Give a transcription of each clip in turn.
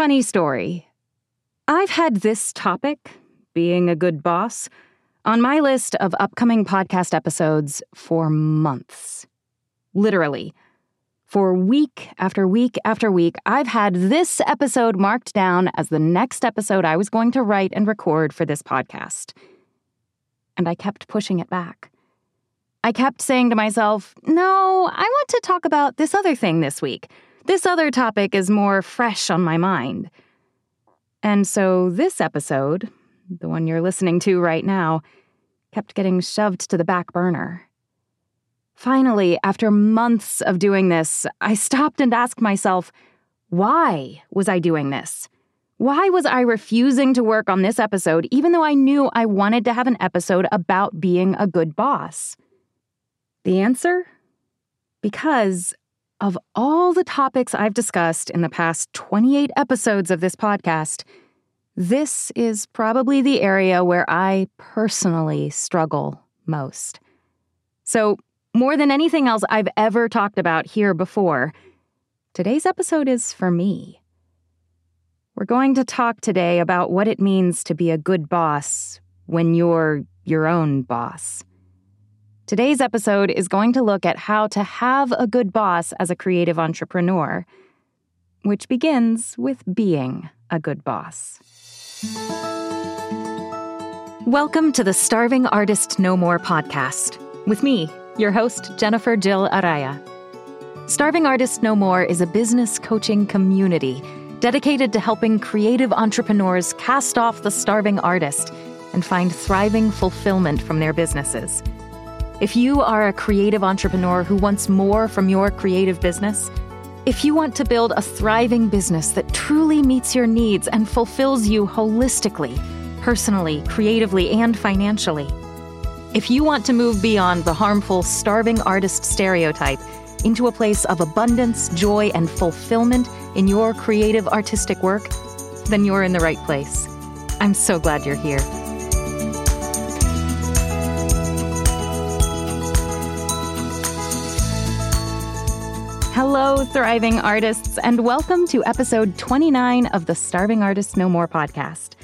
Funny story. I've had this topic, being a good boss, on my list of upcoming podcast episodes for months. Literally. For week after week after week, I've had this episode marked down as the next episode I was going to write and record for this podcast. And I kept pushing it back. I kept saying to myself, no, I want to talk about this other thing this week. This other topic is more fresh on my mind. And so this episode, the one you're listening to right now, kept getting shoved to the back burner. Finally, after months of doing this, I stopped and asked myself, why was I doing this? Why was I refusing to work on this episode even though I knew I wanted to have an episode about being a good boss? The answer? Because of all the topics I've discussed in the past 28 episodes of this podcast, this is probably the area where I personally struggle most. So, more than anything else I've ever talked about here before, today's episode is for me. We're going to talk today about what it means to be a good boss when you're your own boss. Today's episode is going to look at how to have a good boss as a creative entrepreneur, which begins with being a good boss. Welcome to the Starving Artist No More podcast with me, your host, Jennifer Jill Araya. Starving Artist No More is a business coaching community dedicated to helping creative entrepreneurs cast off the starving artist and find thriving fulfillment from their businesses. If you are a creative entrepreneur who wants more from your creative business, if you want to build a thriving business that truly meets your needs and fulfills you holistically, personally, creatively, and financially, if you want to move beyond the harmful starving artist stereotype into a place of abundance, joy, and fulfillment in your creative artistic work, then you're in the right place. I'm so glad you're here. Hello, thriving artists, and welcome to episode 29 of the Starving Artists No More podcast.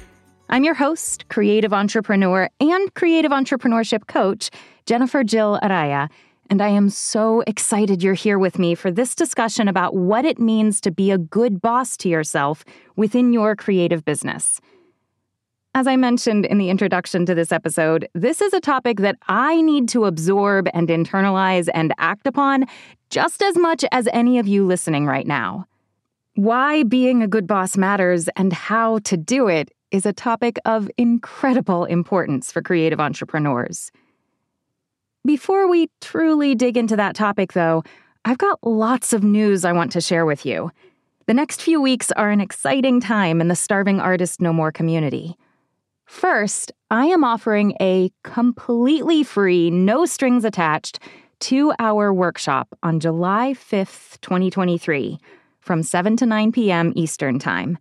I'm your host, creative entrepreneur, and creative entrepreneurship coach, Jennifer Jill Araya, and I am so excited you're here with me for this discussion about what it means to be a good boss to yourself within your creative business. As I mentioned in the introduction to this episode, this is a topic that I need to absorb and internalize and act upon just as much as any of you listening right now. Why being a good boss matters and how to do it is a topic of incredible importance for creative entrepreneurs. Before we truly dig into that topic, though, I've got lots of news I want to share with you. The next few weeks are an exciting time in the Starving Artist No More community. First, I am offering a completely free, no strings attached, two hour workshop on July 5th, 2023, from 7 to 9 p.m. Eastern Time.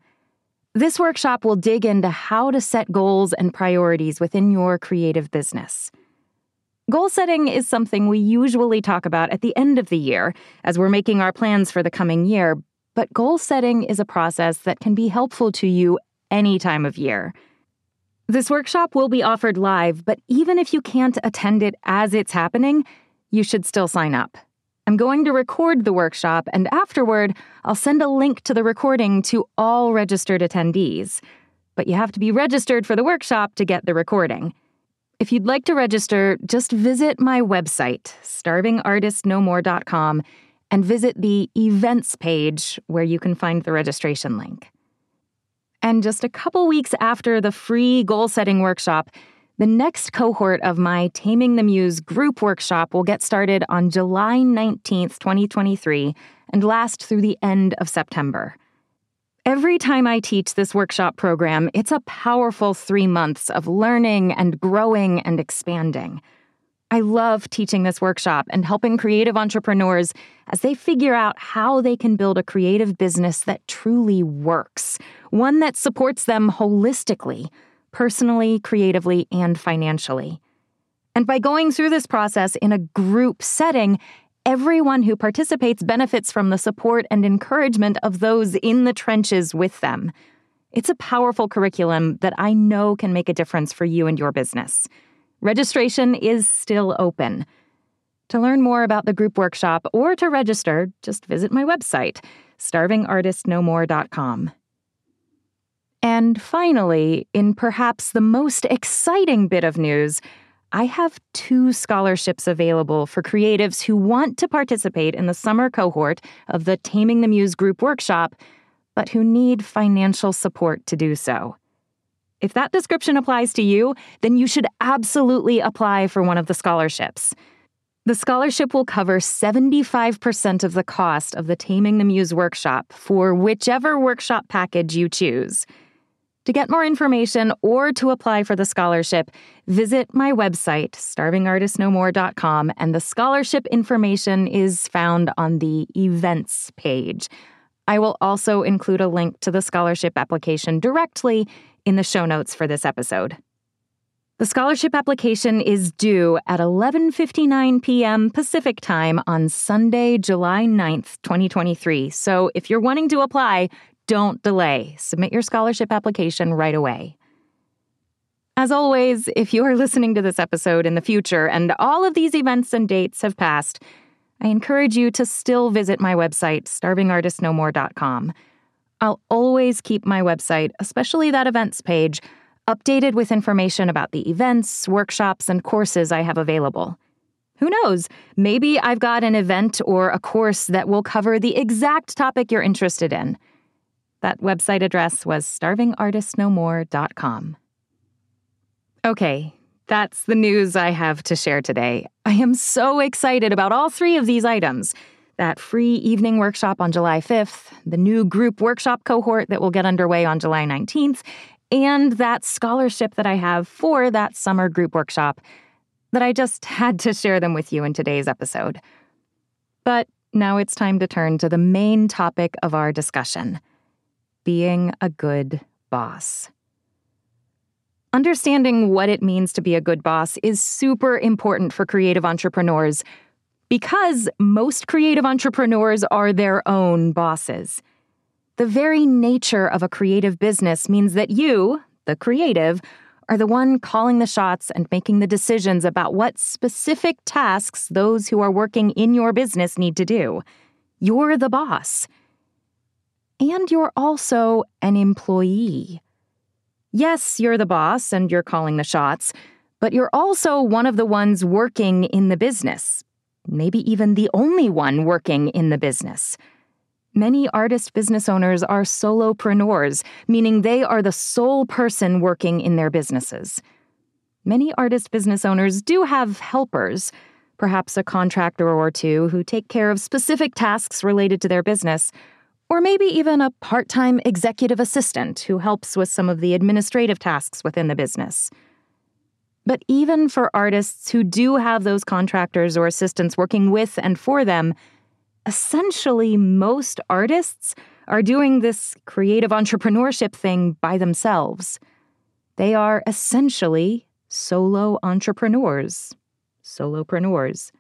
This workshop will dig into how to set goals and priorities within your creative business. Goal setting is something we usually talk about at the end of the year as we're making our plans for the coming year, but goal setting is a process that can be helpful to you any time of year. This workshop will be offered live, but even if you can't attend it as it's happening, you should still sign up. I'm going to record the workshop, and afterward, I'll send a link to the recording to all registered attendees. But you have to be registered for the workshop to get the recording. If you'd like to register, just visit my website, starvingartistnomore.com, and visit the events page where you can find the registration link. And just a couple weeks after the free goal setting workshop, the next cohort of my Taming the Muse group workshop will get started on July 19th, 2023, and last through the end of September. Every time I teach this workshop program, it's a powerful three months of learning and growing and expanding. I love teaching this workshop and helping creative entrepreneurs as they figure out how they can build a creative business that truly works, one that supports them holistically, personally, creatively, and financially. And by going through this process in a group setting, everyone who participates benefits from the support and encouragement of those in the trenches with them. It's a powerful curriculum that I know can make a difference for you and your business. Registration is still open. To learn more about the group workshop or to register, just visit my website, starvingartistnomore.com. And finally, in perhaps the most exciting bit of news, I have two scholarships available for creatives who want to participate in the summer cohort of the Taming the Muse group workshop but who need financial support to do so. If that description applies to you, then you should absolutely apply for one of the scholarships. The scholarship will cover 75% of the cost of the Taming the Muse workshop for whichever workshop package you choose. To get more information or to apply for the scholarship, visit my website, starvingartistnomore.com, and the scholarship information is found on the events page. I will also include a link to the scholarship application directly in the show notes for this episode. The scholarship application is due at 11:59 p.m. Pacific Time on Sunday, July 9th, 2023. So if you're wanting to apply, don't delay. Submit your scholarship application right away. As always, if you are listening to this episode in the future and all of these events and dates have passed, I encourage you to still visit my website, starvingartistnomore.com. I'll always keep my website, especially that events page, updated with information about the events, workshops, and courses I have available. Who knows? Maybe I've got an event or a course that will cover the exact topic you're interested in. That website address was starvingartistnomore.com. Okay, that's the news I have to share today. I am so excited about all three of these items that free evening workshop on July 5th, the new group workshop cohort that will get underway on July 19th, and that scholarship that I have for that summer group workshop that I just had to share them with you in today's episode. But now it's time to turn to the main topic of our discussion being a good boss. Understanding what it means to be a good boss is super important for creative entrepreneurs because most creative entrepreneurs are their own bosses. The very nature of a creative business means that you, the creative, are the one calling the shots and making the decisions about what specific tasks those who are working in your business need to do. You're the boss. And you're also an employee. Yes, you're the boss and you're calling the shots, but you're also one of the ones working in the business. Maybe even the only one working in the business. Many artist business owners are solopreneurs, meaning they are the sole person working in their businesses. Many artist business owners do have helpers, perhaps a contractor or two who take care of specific tasks related to their business or maybe even a part time executive assistant who helps with some of the administrative tasks within the business. But even for artists who do have those contractors or assistants working with and for them, essentially most artists are doing this creative entrepreneurship thing by themselves. They are essentially solo entrepreneurs, solopreneurs.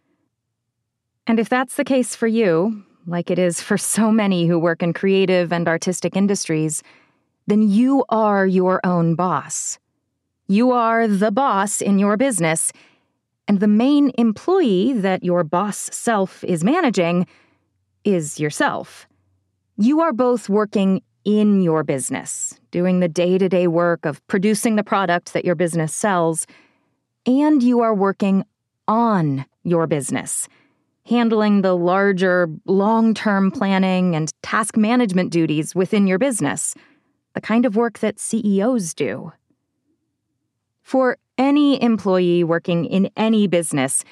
And if that's the case for you, like it is for so many who work in creative and artistic industries, then you are your own boss. You are the boss in your business, and the main employee that your boss self is managing is yourself. You are both working in your business, doing the day to day work of producing the product that your business sells, and you are working on your business handling the larger, long term planning and task management duties within your business, the kind of work that CEOs do. For any employee working in any business,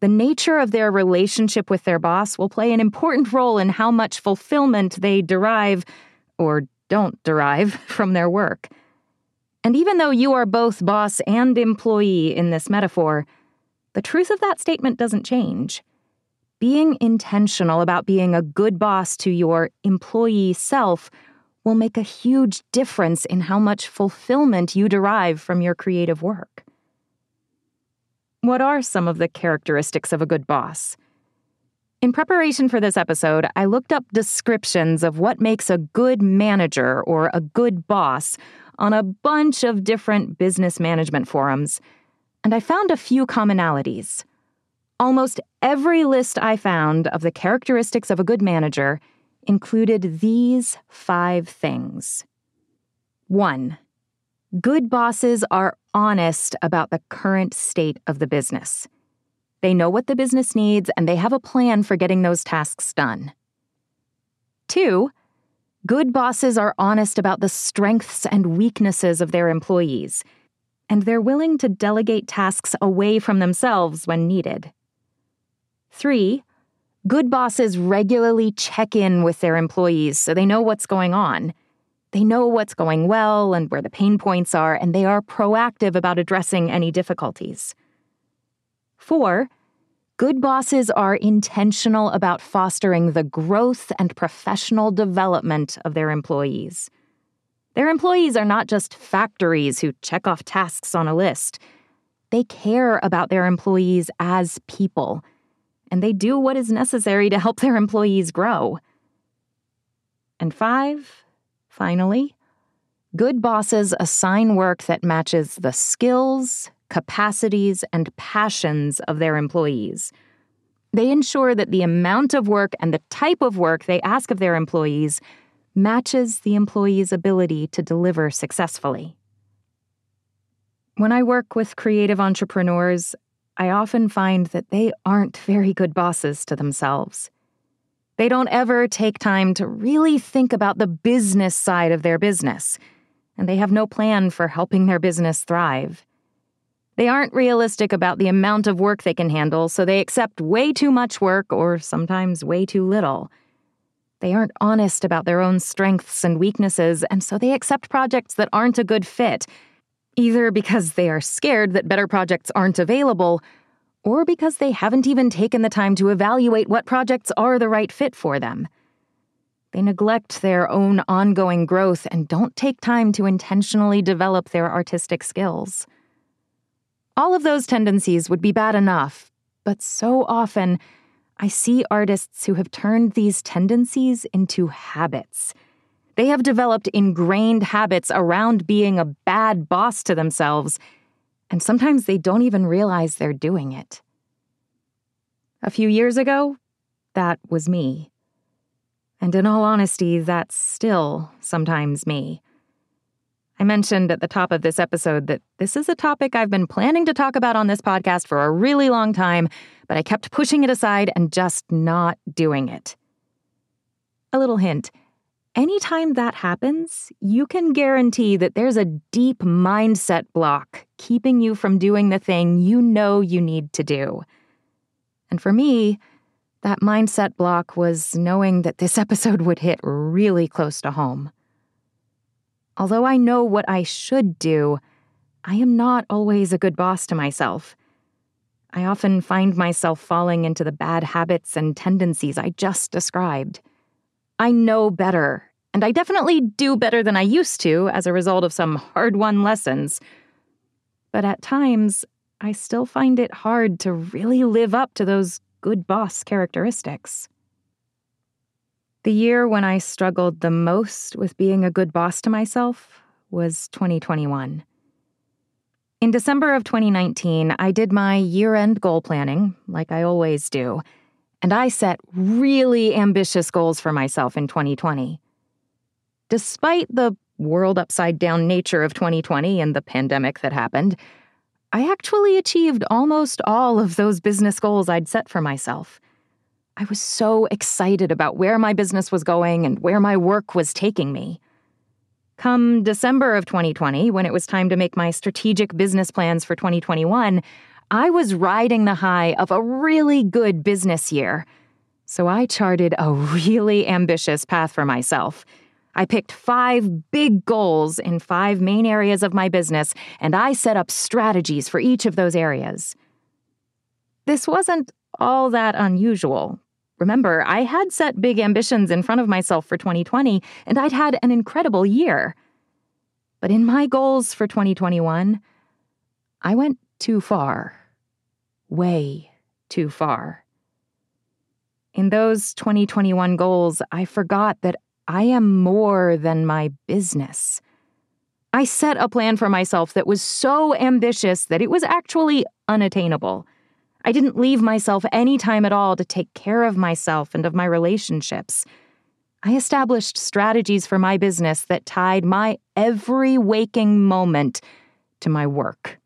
the nature of their relationship with their boss will play an important role in how much fulfillment they derive or don't derive from their work. And even though you are both boss and employee in this metaphor, the truth of that statement doesn't change being intentional about being a good boss to your employee self will make a huge difference in how much fulfillment you derive from your creative work. What are some of the characteristics of a good boss? In preparation for this episode, I looked up descriptions of what makes a good manager or a good boss on a bunch of different business management forums, and I found a few commonalities. Almost every list I found of the characteristics of a good manager included these five things. One, good bosses are honest about the current state of the business. They know what the business needs and they have a plan for getting those tasks done. Two, good bosses are honest about the strengths and weaknesses of their employees, and they're willing to delegate tasks away from themselves when needed. Three, good bosses regularly check in with their employees so they know what's going on. They know what's going well and where the pain points are, and they are proactive about addressing any difficulties. Four, good bosses are intentional about fostering the growth and professional development of their employees. Their employees are not just factories who check off tasks on a list. They care about their employees as people, and they do what is necessary to help their employees grow. And five, finally, good bosses assign work that matches the skills, capacities, and passions of their employees. They ensure that the amount of work and the type of work they ask of their employees matches the employee's ability to deliver successfully. When I work with creative entrepreneurs, I often find that they aren't very good bosses to themselves. They don't ever take time to really think about the business side of their business, and they have no plan for helping their business thrive. They aren't realistic about the amount of work they can handle, so they accept way too much work or sometimes way too little. They aren't honest about their own strengths and weaknesses, and so they accept projects that aren't a good fit, either because they are scared that better projects aren't available, or because they haven't even taken the time to evaluate what projects are the right fit for them. They neglect their own ongoing growth and don't take time to intentionally develop their artistic skills. All of those tendencies would be bad enough, but so often I see artists who have turned these tendencies into habits. They have developed ingrained habits around being a bad boss to themselves, and sometimes they don't even realize they're doing it. A few years ago, that was me. And in all honesty, that's still sometimes me. I mentioned at the top of this episode that this is a topic I've been planning to talk about on this podcast for a really long time, but I kept pushing it aside and just not doing it. A little hint anytime that happens, you can guarantee that there's a deep mindset block keeping you from doing the thing you know you need to do. And for me, that mindset block was knowing that this episode would hit really close to home. Although I know what I should do, I am not always a good boss to myself. I often find myself falling into the bad habits and tendencies I just described. I know better, and I definitely do better than I used to as a result of some hard won lessons. But at times, I still find it hard to really live up to those good boss characteristics. The year when I struggled the most with being a good boss to myself was 2021. In December of 2019, I did my year end goal planning, like I always do, and I set really ambitious goals for myself in 2020. Despite the world upside down nature of 2020 and the pandemic that happened, I actually achieved almost all of those business goals I'd set for myself. I was so excited about where my business was going and where my work was taking me. Come December of 2020, when it was time to make my strategic business plans for 2021, I was riding the high of a really good business year. So I charted a really ambitious path for myself. I picked five big goals in five main areas of my business, and I set up strategies for each of those areas. This wasn't all that unusual Remember, I had set big ambitions in front of myself for 2020, and I'd had an incredible year. But in my goals for 2021, I went too far. Way too far. In those 2021 goals, I forgot that I am more than my business. I set a plan for myself that was so ambitious that it was actually unattainable. I didn't leave myself any time at all to take care of myself and of my relationships. I established strategies for my business that tied my every waking moment to my work.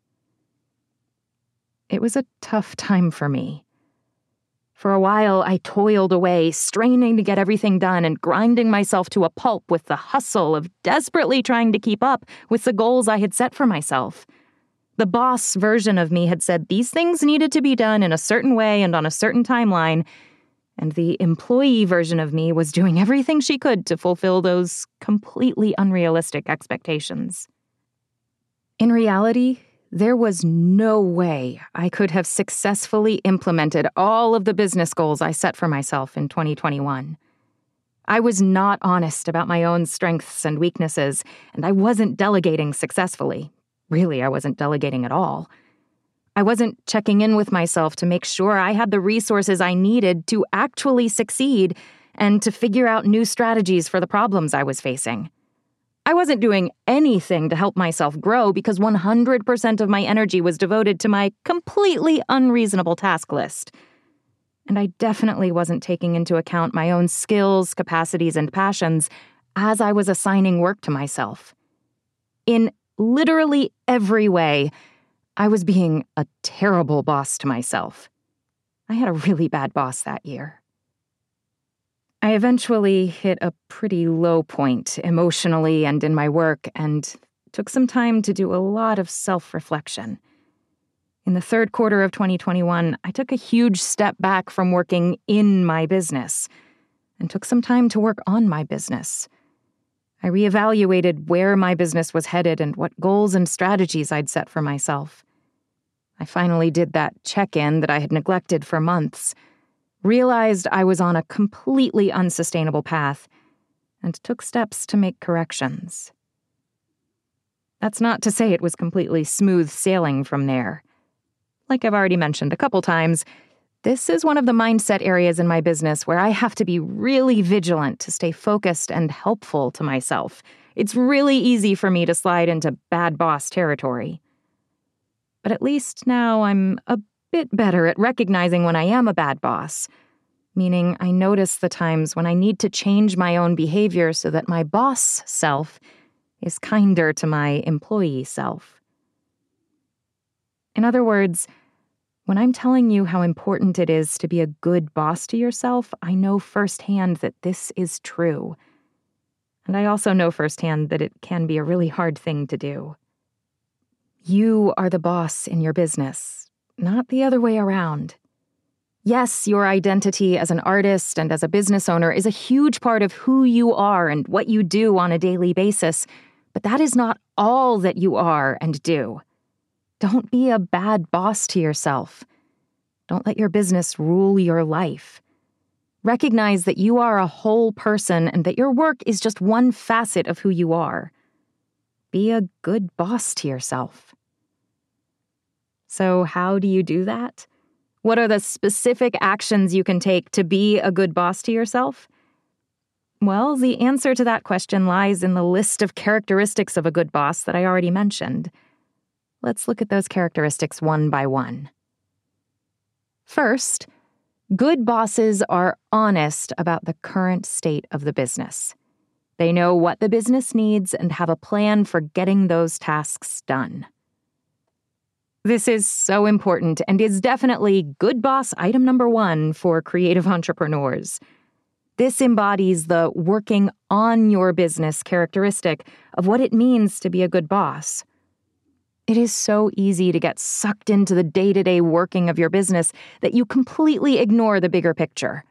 It was a tough time for me. For a while, I toiled away, straining to get everything done and grinding myself to a pulp with the hustle of desperately trying to keep up with the goals I had set for myself. The boss version of me had said these things needed to be done in a certain way and on a certain timeline, and the employee version of me was doing everything she could to fulfill those completely unrealistic expectations. In reality, there was no way I could have successfully implemented all of the business goals I set for myself in 2021. I was not honest about my own strengths and weaknesses, and I wasn't delegating successfully, Really, I wasn't delegating at all. I wasn't checking in with myself to make sure I had the resources I needed to actually succeed and to figure out new strategies for the problems I was facing. I wasn't doing anything to help myself grow because 100% of my energy was devoted to my completely unreasonable task list. And I definitely wasn't taking into account my own skills, capacities, and passions as I was assigning work to myself. In literally every way, I was being a terrible boss to myself. I had a really bad boss that year. I eventually hit a pretty low point emotionally and in my work, and took some time to do a lot of self reflection. In the third quarter of 2021, I took a huge step back from working in my business and took some time to work on my business. I reevaluated where my business was headed and what goals and strategies I'd set for myself. I finally did that check in that I had neglected for months, realized I was on a completely unsustainable path, and took steps to make corrections. That's not to say it was completely smooth sailing from there. Like I've already mentioned a couple times, this is one of the mindset areas in my business where I have to be really vigilant to stay focused and helpful to myself. It's really easy for me to slide into bad boss territory. But at least now I'm a bit better at recognizing when I am a bad boss, meaning I notice the times when I need to change my own behavior so that my boss self is kinder to my employee self. In other words, when I'm telling you how important it is to be a good boss to yourself, I know firsthand that this is true. And I also know firsthand that it can be a really hard thing to do. You are the boss in your business, not the other way around. Yes, your identity as an artist and as a business owner is a huge part of who you are and what you do on a daily basis, but that is not all that you are and do. Don't be a bad boss to yourself. Don't let your business rule your life. Recognize that you are a whole person and that your work is just one facet of who you are. Be a good boss to yourself. So, how do you do that? What are the specific actions you can take to be a good boss to yourself? Well, the answer to that question lies in the list of characteristics of a good boss that I already mentioned. Let's look at those characteristics one by one. First, good bosses are honest about the current state of the business. They know what the business needs and have a plan for getting those tasks done. This is so important and is definitely good boss item number one for creative entrepreneurs. This embodies the working on your business characteristic of what it means to be a good boss. It is so easy to get sucked into the day to day working of your business that you completely ignore the bigger picture.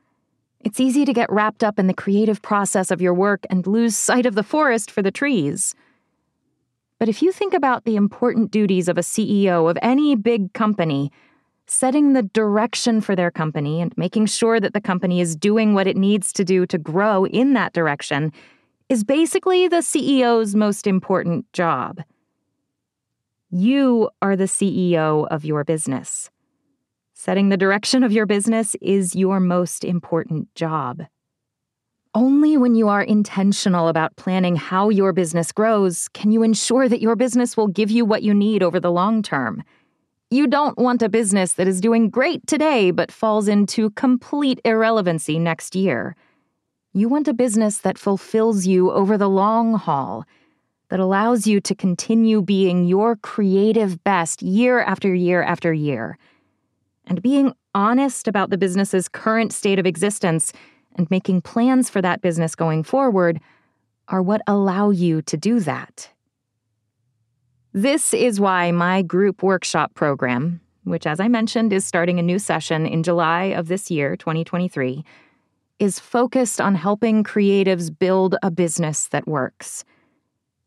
It's easy to get wrapped up in the creative process of your work and lose sight of the forest for the trees. But if you think about the important duties of a CEO of any big company, setting the direction for their company and making sure that the company is doing what it needs to do to grow in that direction is basically the CEO's most important job. You are the CEO of your business. Setting the direction of your business is your most important job. Only when you are intentional about planning how your business grows can you ensure that your business will give you what you need over the long term. You don't want a business that is doing great today but falls into complete irrelevancy next year. You want a business that fulfills you over the long haul, that allows you to continue being your creative best year after year after year. And being honest about the business's current state of existence and making plans for that business going forward are what allow you to do that. This is why my group workshop program, which, as I mentioned, is starting a new session in July of this year, 2023, is focused on helping creatives build a business that works.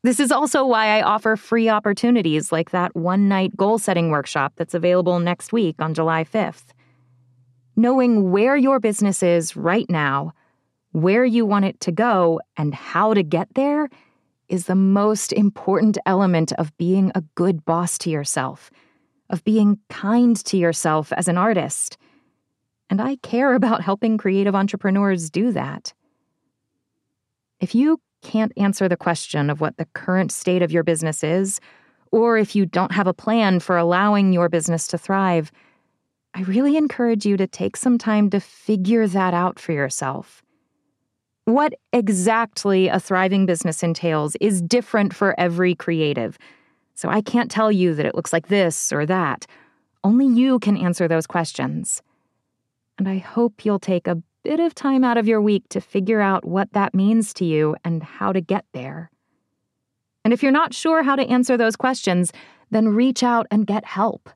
This is also why I offer free opportunities like that one night goal setting workshop that's available next week on July 5th. Knowing where your business is right now, where you want it to go, and how to get there is the most important element of being a good boss to yourself, of being kind to yourself as an artist. And I care about helping creative entrepreneurs do that. If you can't answer the question of what the current state of your business is, or if you don't have a plan for allowing your business to thrive, I really encourage you to take some time to figure that out for yourself. What exactly a thriving business entails is different for every creative. So I can't tell you that it looks like this or that. Only you can answer those questions. And I hope you'll take a bit of time out of your week to figure out what that means to you and how to get there. And if you're not sure how to answer those questions, then reach out and get help.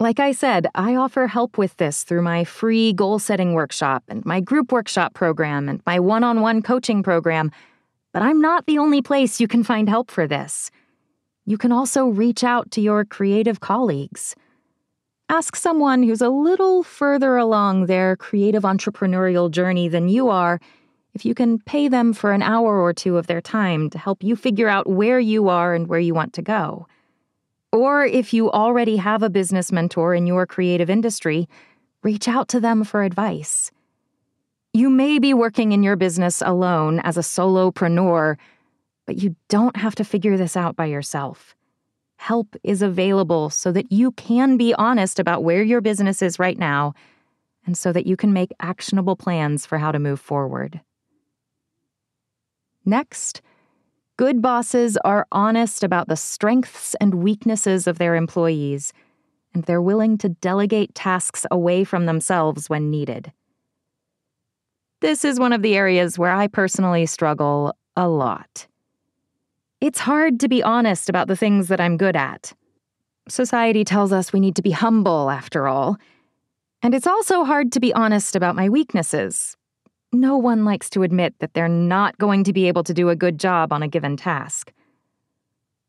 Like I said, I offer help with this through my free goal setting workshop and my group workshop program and my one on one coaching program, but I'm not the only place you can find help for this. You can also reach out to your creative colleagues. Ask someone who's a little further along their creative entrepreneurial journey than you are if you can pay them for an hour or two of their time to help you figure out where you are and where you want to go. Or if you already have a business mentor in your creative industry, reach out to them for advice. You may be working in your business alone as a solopreneur, but you don't have to figure this out by yourself. Help is available so that you can be honest about where your business is right now and so that you can make actionable plans for how to move forward. Next, Good bosses are honest about the strengths and weaknesses of their employees, and they're willing to delegate tasks away from themselves when needed. This is one of the areas where I personally struggle a lot. It's hard to be honest about the things that I'm good at. Society tells us we need to be humble, after all. And it's also hard to be honest about my weaknesses, no one likes to admit that they're not going to be able to do a good job on a given task.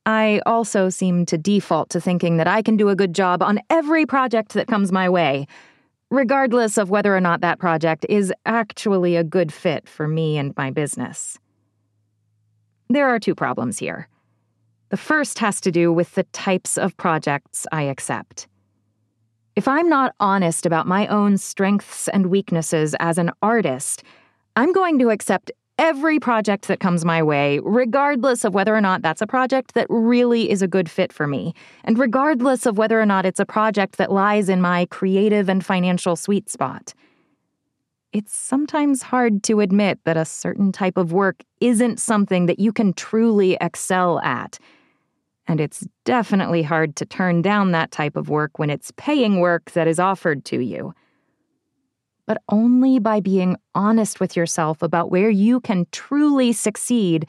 I also seem to default to thinking that I can do a good job on every project that comes my way, regardless of whether or not that project is actually a good fit for me and my business. There are two problems here. The first has to do with the types of projects I accept. If I'm not honest about my own strengths and weaknesses as an artist, I'm going to accept every project that comes my way, regardless of whether or not that's a project that really is a good fit for me, and regardless of whether or not it's a project that lies in my creative and financial sweet spot. It's sometimes hard to admit that a certain type of work isn't something that you can truly excel at and it's definitely hard to turn down that type of work when it's paying work that is offered to you. But only by being honest with yourself about where you can truly succeed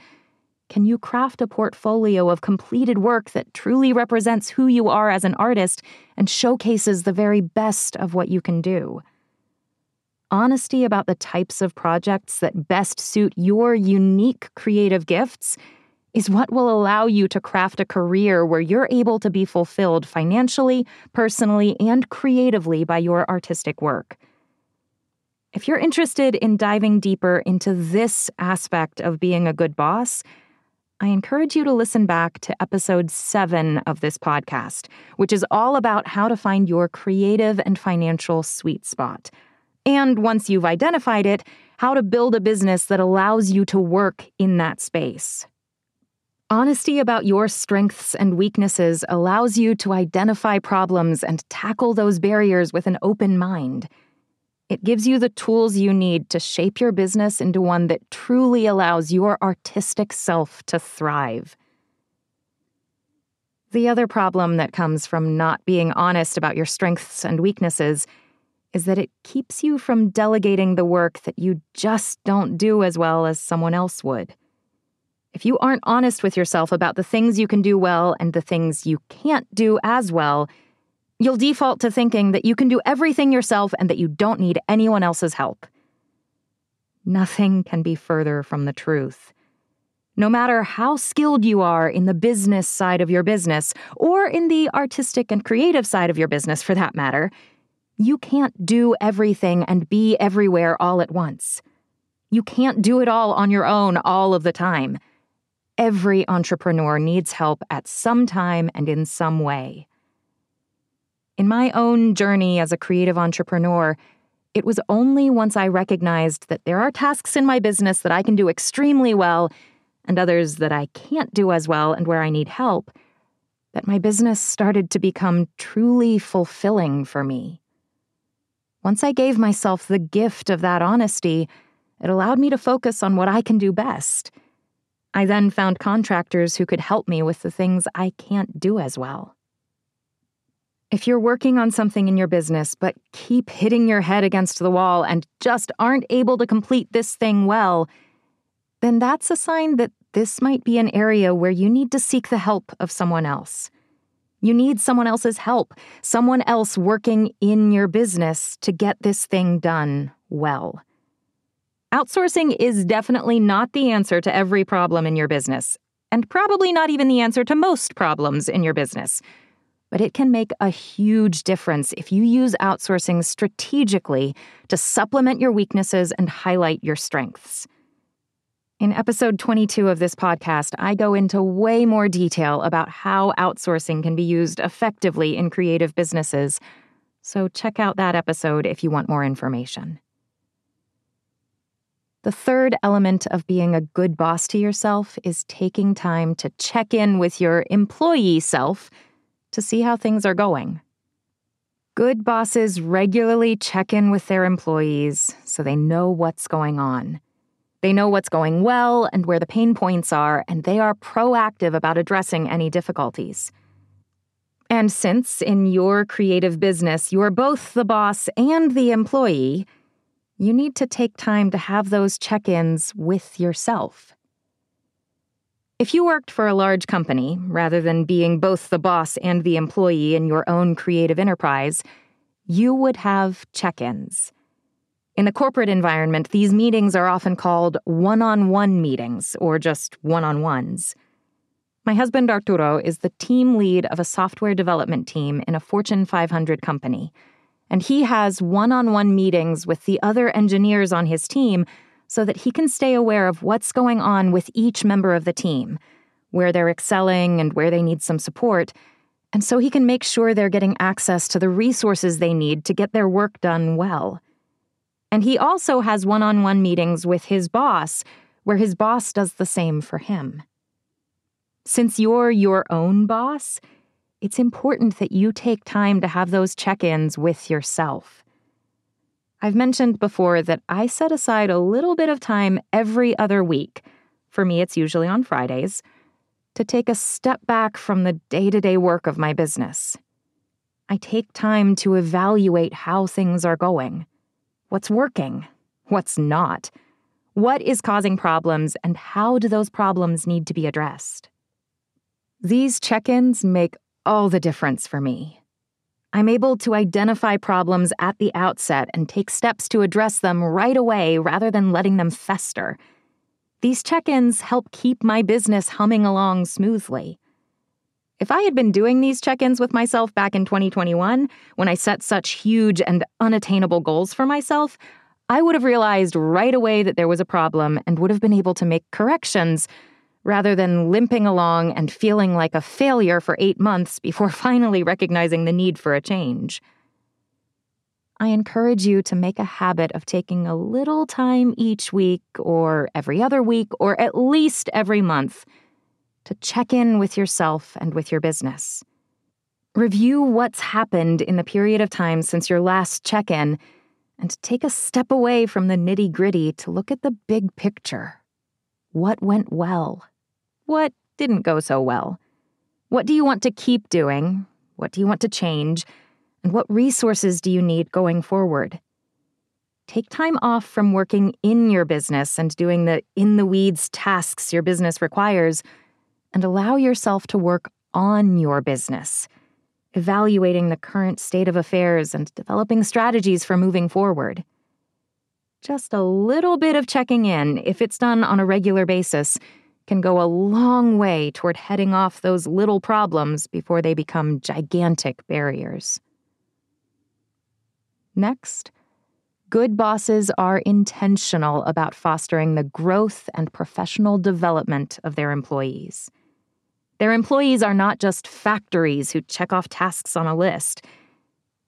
can you craft a portfolio of completed work that truly represents who you are as an artist and showcases the very best of what you can do. Honesty about the types of projects that best suit your unique creative gifts is what will allow you to craft a career where you're able to be fulfilled financially, personally, and creatively by your artistic work. If you're interested in diving deeper into this aspect of being a good boss, I encourage you to listen back to episode seven of this podcast, which is all about how to find your creative and financial sweet spot. And once you've identified it, how to build a business that allows you to work in that space. Honesty about your strengths and weaknesses allows you to identify problems and tackle those barriers with an open mind. It gives you the tools you need to shape your business into one that truly allows your artistic self to thrive. The other problem that comes from not being honest about your strengths and weaknesses is that it keeps you from delegating the work that you just don't do as well as someone else would. If you aren't honest with yourself about the things you can do well and the things you can't do as well, You'll default to thinking that you can do everything yourself and that you don't need anyone else's help. Nothing can be further from the truth. No matter how skilled you are in the business side of your business, or in the artistic and creative side of your business for that matter, you can't do everything and be everywhere all at once. You can't do it all on your own all of the time. Every entrepreneur needs help at some time and in some way. In my own journey as a creative entrepreneur, it was only once I recognized that there are tasks in my business that I can do extremely well and others that I can't do as well and where I need help that my business started to become truly fulfilling for me. Once I gave myself the gift of that honesty, it allowed me to focus on what I can do best. I then found contractors who could help me with the things I can't do as well. If you're working on something in your business, but keep hitting your head against the wall and just aren't able to complete this thing well, then that's a sign that this might be an area where you need to seek the help of someone else. You need someone else's help, someone else working in your business to get this thing done well. Outsourcing is definitely not the answer to every problem in your business, and probably not even the answer to most problems in your business but it can make a huge difference if you use outsourcing strategically to supplement your weaknesses and highlight your strengths. In episode 22 of this podcast, I go into way more detail about how outsourcing can be used effectively in creative businesses. So check out that episode if you want more information. The third element of being a good boss to yourself is taking time to check in with your employee self to see how things are going. Good bosses regularly check in with their employees so they know what's going on. They know what's going well and where the pain points are, and they are proactive about addressing any difficulties. And since in your creative business you're both the boss and the employee, you need to take time to have those check ins with yourself. If you worked for a large company, rather than being both the boss and the employee in your own creative enterprise, you would have check ins. In the corporate environment, these meetings are often called one on one meetings or just one on ones. My husband Arturo is the team lead of a software development team in a Fortune 500 company, and he has one on one meetings with the other engineers on his team so that he can stay aware of what's going on with each member of the team, where they're excelling and where they need some support, and so he can make sure they're getting access to the resources they need to get their work done well. And he also has one on one meetings with his boss, where his boss does the same for him. Since you're your own boss, it's important that you take time to have those check ins with yourself. I've mentioned before that I set aside a little bit of time every other week. For me, it's usually on Fridays to take a step back from the day to day work of my business. I take time to evaluate how things are going. What's working? What's not? What is causing problems, and how do those problems need to be addressed? These check ins make all the difference for me. I'm able to identify problems at the outset and take steps to address them right away rather than letting them fester. These check ins help keep my business humming along smoothly. If I had been doing these check ins with myself back in 2021, when I set such huge and unattainable goals for myself, I would have realized right away that there was a problem and would have been able to make corrections rather than limping along and feeling like a failure for eight months before finally recognizing the need for a change. I encourage you to make a habit of taking a little time each week, or every other week, or at least every month to check in with yourself and with your business. Review what's happened in the period of time since your last check in and take a step away from the nitty gritty to look at the big picture. What went well? What didn't go so well? What do you want to keep doing? What do you want to change? And what resources do you need going forward? Take time off from working in your business and doing the in the weeds tasks your business requires, and allow yourself to work on your business, evaluating the current state of affairs and developing strategies for moving forward. Just a little bit of checking in, if it's done on a regular basis, can go a long way toward heading off those little problems before they become gigantic barriers. Next, good bosses are intentional about fostering the growth and professional development of their employees. Their employees are not just factories who check off tasks on a list.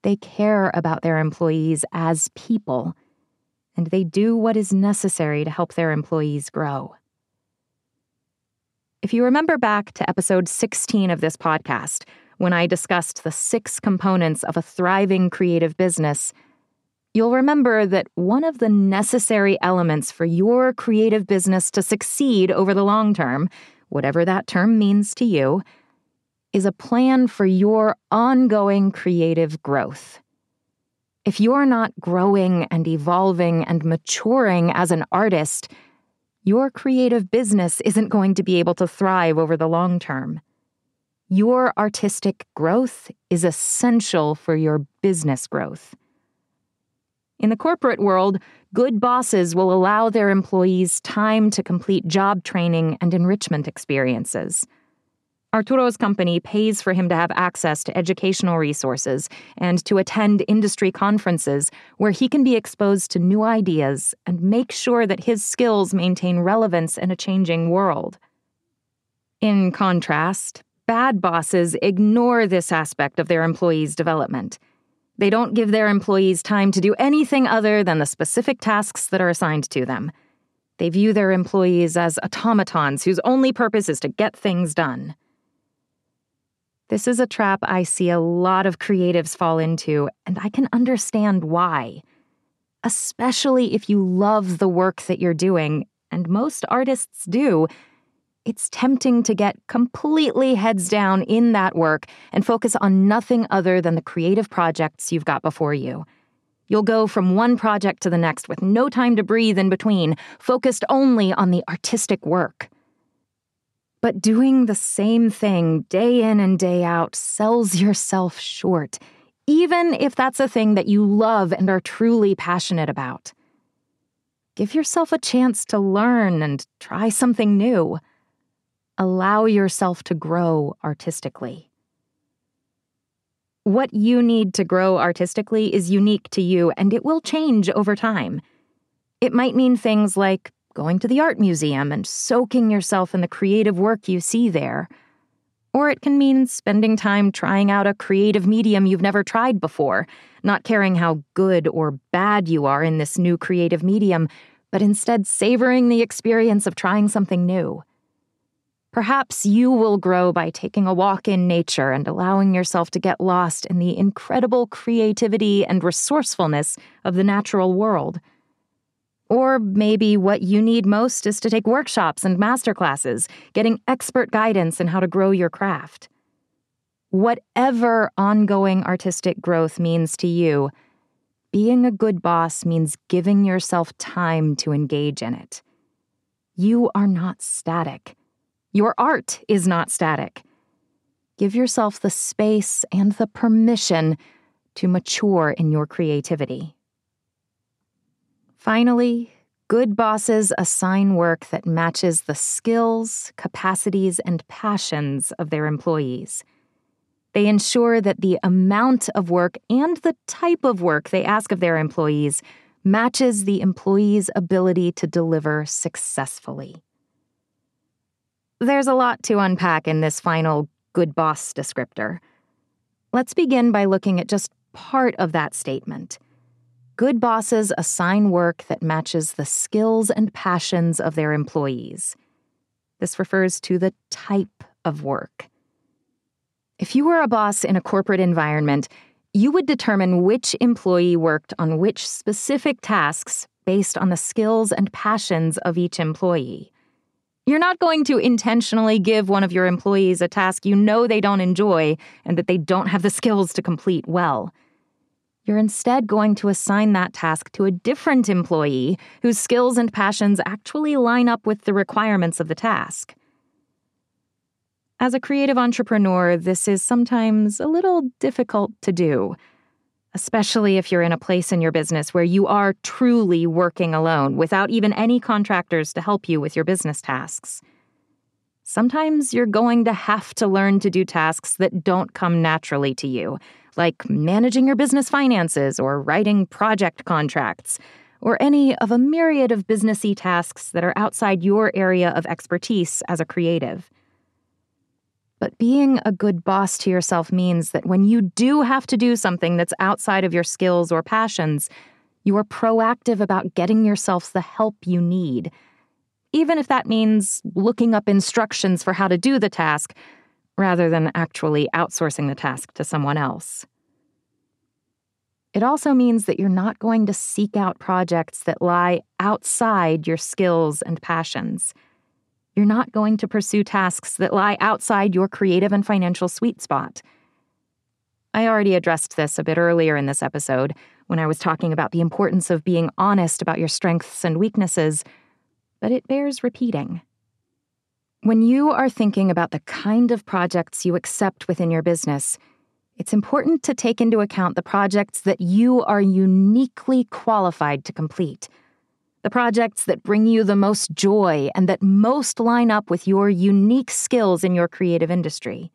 They care about their employees as people, and they do what is necessary to help their employees grow. If you remember back to episode 16 of this podcast, when I discussed the six components of a thriving creative business, you'll remember that one of the necessary elements for your creative business to succeed over the long term, whatever that term means to you, is a plan for your ongoing creative growth. If you're not growing and evolving and maturing as an artist, your creative business isn't going to be able to thrive over the long term. Your artistic growth is essential for your business growth. In the corporate world, good bosses will allow their employees time to complete job training and enrichment experiences. Arturo's company pays for him to have access to educational resources and to attend industry conferences where he can be exposed to new ideas and make sure that his skills maintain relevance in a changing world. In contrast, Bad bosses ignore this aspect of their employees' development. They don't give their employees time to do anything other than the specific tasks that are assigned to them. They view their employees as automatons whose only purpose is to get things done. This is a trap I see a lot of creatives fall into, and I can understand why. Especially if you love the work that you're doing, and most artists do, it's tempting to get completely heads down in that work and focus on nothing other than the creative projects you've got before you. You'll go from one project to the next with no time to breathe in between, focused only on the artistic work. But doing the same thing day in and day out sells yourself short, even if that's a thing that you love and are truly passionate about. Give yourself a chance to learn and try something new allow yourself to grow artistically. What you need to grow artistically is unique to you and it will change over time. It might mean things like going to the art museum and soaking yourself in the creative work you see there. Or it can mean spending time trying out a creative medium you've never tried before, not caring how good or bad you are in this new creative medium, but instead savoring the experience of trying something new. Perhaps you will grow by taking a walk in nature and allowing yourself to get lost in the incredible creativity and resourcefulness of the natural world. Or maybe what you need most is to take workshops and masterclasses, getting expert guidance in how to grow your craft. Whatever ongoing artistic growth means to you, being a good boss means giving yourself time to engage in it. You are not static. Your art is not static. Give yourself the space and the permission to mature in your creativity. Finally, good bosses assign work that matches the skills, capacities, and passions of their employees. They ensure that the amount of work and the type of work they ask of their employees matches the employee's ability to deliver successfully. There's a lot to unpack in this final good boss descriptor. Let's begin by looking at just part of that statement. Good bosses assign work that matches the skills and passions of their employees. This refers to the type of work. If you were a boss in a corporate environment, you would determine which employee worked on which specific tasks based on the skills and passions of each employee. You're not going to intentionally give one of your employees a task you know they don't enjoy and that they don't have the skills to complete well. You're instead going to assign that task to a different employee whose skills and passions actually line up with the requirements of the task. As a creative entrepreneur, this is sometimes a little difficult to do, especially if you're in a place in your business where you are truly working alone without even any contractors to help you with your business tasks. Sometimes you're going to have to learn to do tasks that don't come naturally to you like managing your business finances or writing project contracts, or any of a myriad of businessy tasks that are outside your area of expertise as a creative. But being a good boss to yourself means that when you do have to do something that's outside of your skills or passions, you are proactive about getting yourself the help you need. Even if that means looking up instructions for how to do the task rather than actually outsourcing the task to someone else. It also means that you're not going to seek out projects that lie outside your skills and passions. You're not going to pursue tasks that lie outside your creative and financial sweet spot. I already addressed this a bit earlier in this episode when I was talking about the importance of being honest about your strengths and weaknesses, but it bears repeating. When you are thinking about the kind of projects you accept within your business, it's important to take into account the projects that you are uniquely qualified to complete. The projects that bring you the most joy and that most line up with your unique skills in your creative industry.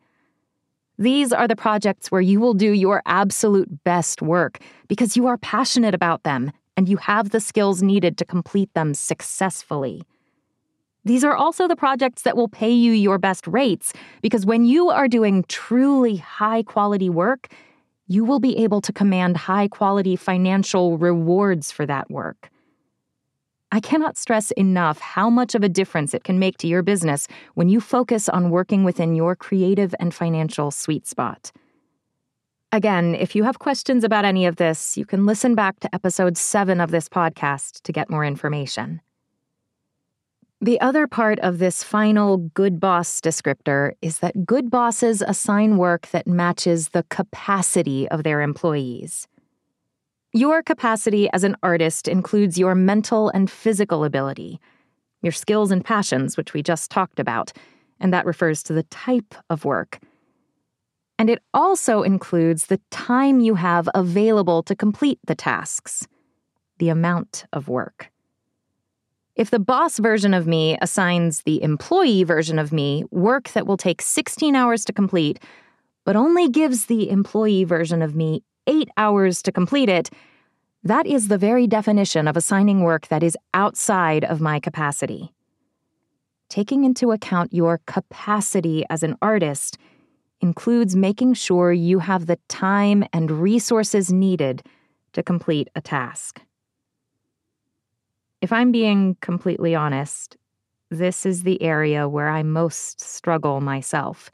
These are the projects where you will do your absolute best work because you are passionate about them and you have the skills needed to complete them successfully. These are also the projects that will pay you your best rates because when you are doing truly high quality work, you will be able to command high quality financial rewards for that work. I cannot stress enough how much of a difference it can make to your business when you focus on working within your creative and financial sweet spot. Again, if you have questions about any of this, you can listen back to episode 7 of this podcast to get more information. The other part of this final good boss descriptor is that good bosses assign work that matches the capacity of their employees. Your capacity as an artist includes your mental and physical ability, your skills and passions, which we just talked about, and that refers to the type of work. And it also includes the time you have available to complete the tasks, the amount of work. If the boss version of me assigns the employee version of me work that will take 16 hours to complete, but only gives the employee version of me eight hours to complete it, that is the very definition of assigning work that is outside of my capacity. Taking into account your capacity as an artist includes making sure you have the time and resources needed to complete a task. If I'm being completely honest, this is the area where I most struggle myself.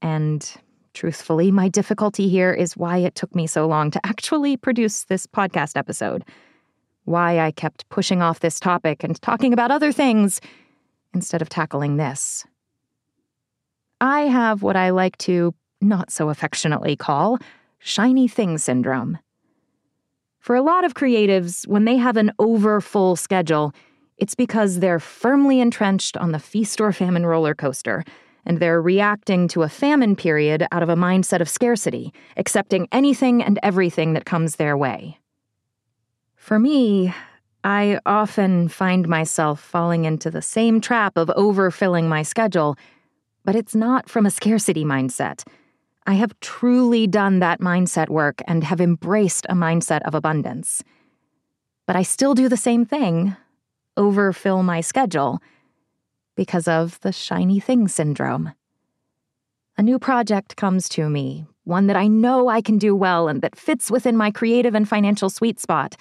And truthfully, my difficulty here is why it took me so long to actually produce this podcast episode. Why I kept pushing off this topic and talking about other things instead of tackling this. I have what I like to not so affectionately call shiny thing syndrome. For a lot of creatives, when they have an over full schedule, it's because they're firmly entrenched on the feast or famine roller coaster, and they're reacting to a famine period out of a mindset of scarcity, accepting anything and everything that comes their way. For me, I often find myself falling into the same trap of overfilling my schedule, but it's not from a scarcity mindset. I have truly done that mindset work and have embraced a mindset of abundance. But I still do the same thing overfill my schedule. because of the shiny thing syndrome. A new project comes to me, one that I know I can do well and that fits within my creative and financial sweet spot,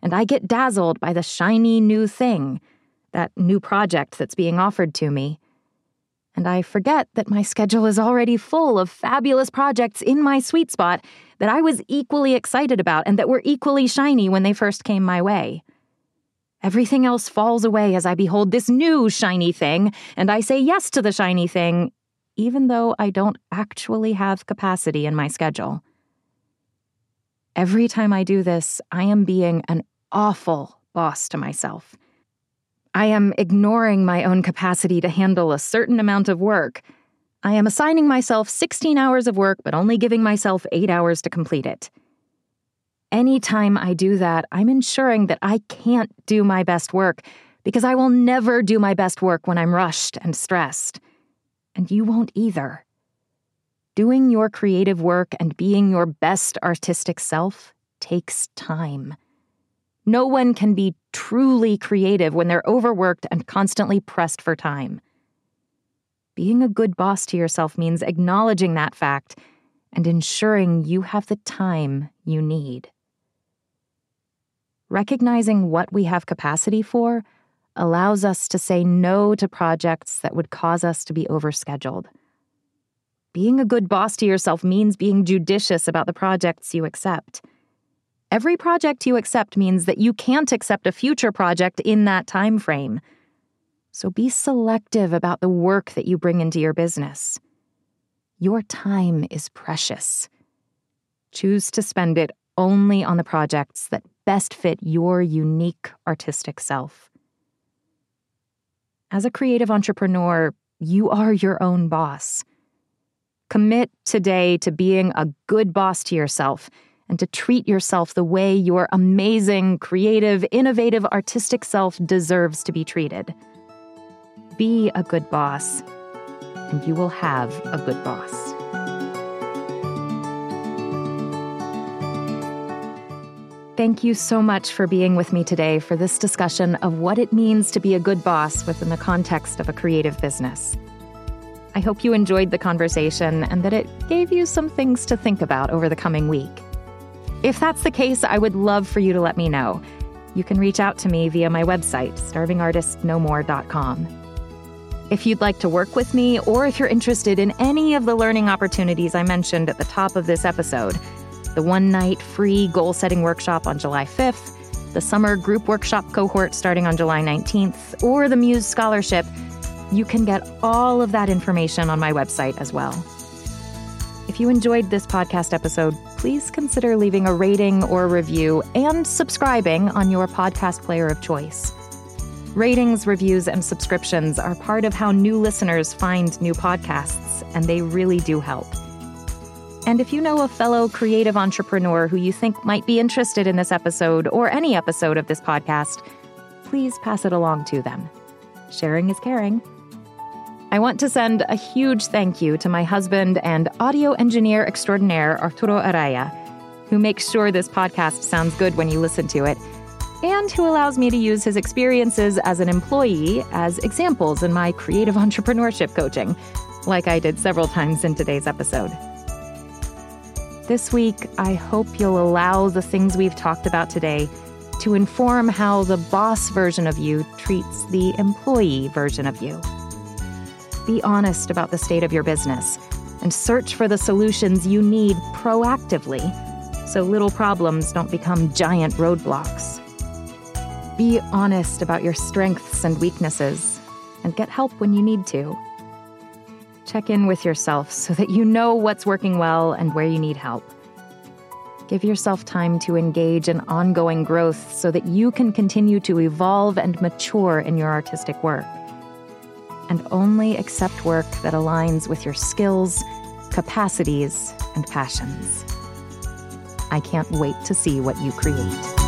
and I get dazzled by the shiny new thing, that new project that's being offered to me. And I forget that my schedule is already full of fabulous projects in my sweet spot that I was equally excited about and that were equally shiny when they first came my way. Everything else falls away as I behold this new shiny thing, and I say yes to the shiny thing, even though I don't actually have capacity in my schedule. Every time I do this, I am being an awful boss to myself. I am ignoring my own capacity to handle a certain amount of work. I am assigning myself 16 hours of work, but only giving myself 8 hours to complete it. Anytime I do that, I'm ensuring that I can't do my best work because I will never do my best work when I'm rushed and stressed. And you won't either. Doing your creative work and being your best artistic self takes time. No one can be truly creative when they're overworked and constantly pressed for time. Being a good boss to yourself means acknowledging that fact and ensuring you have the time you need. Recognizing what we have capacity for allows us to say no to projects that would cause us to be overscheduled. Being a good boss to yourself means being judicious about the projects you accept. Every project you accept means that you can't accept a future project in that time frame. So be selective about the work that you bring into your business. Your time is precious. Choose to spend it only on the projects that best fit your unique artistic self. As a creative entrepreneur, you are your own boss. Commit today to being a good boss to yourself and to treat yourself the way your amazing, creative, innovative, artistic self deserves to be treated. Be a good boss, and you will have a good boss. Thank you so much for being with me today for this discussion of what it means to be a good boss within the context of a creative business. I hope you enjoyed the conversation and that it gave you some things to think about over the coming week. If that's the case, I would love for you to let me know. You can reach out to me via my website, starvingartistnomore.com. If you'd like to work with me, or if you're interested in any of the learning opportunities I mentioned at the top of this episode, the one night free goal setting workshop on July 5th, the summer group workshop cohort starting on July 19th, or the Muse Scholarship, you can get all of that information on my website as well. If you enjoyed this podcast episode, please consider leaving a rating or review and subscribing on your podcast player of choice. Ratings, reviews, and subscriptions are part of how new listeners find new podcasts, and they really do help. And if you know a fellow creative entrepreneur who you think might be interested in this episode or any episode of this podcast, please pass it along to them. Sharing is caring. I want to send a huge thank you to my husband and audio engineer extraordinaire, Arturo Araya, who makes sure this podcast sounds good when you listen to it, and who allows me to use his experiences as an employee as examples in my creative entrepreneurship coaching, like I did several times in today's episode. This week, I hope you'll allow the things we've talked about today to inform how the boss version of you treats the employee version of you. Be honest about the state of your business and search for the solutions you need proactively so little problems don't become giant roadblocks. Be honest about your strengths and weaknesses and get help when you need to. Check in with yourself so that you know what's working well and where you need help. Give yourself time to engage in ongoing growth so that you can continue to evolve and mature in your artistic work. And only accept work that aligns with your skills, capacities, and passions. I can't wait to see what you create.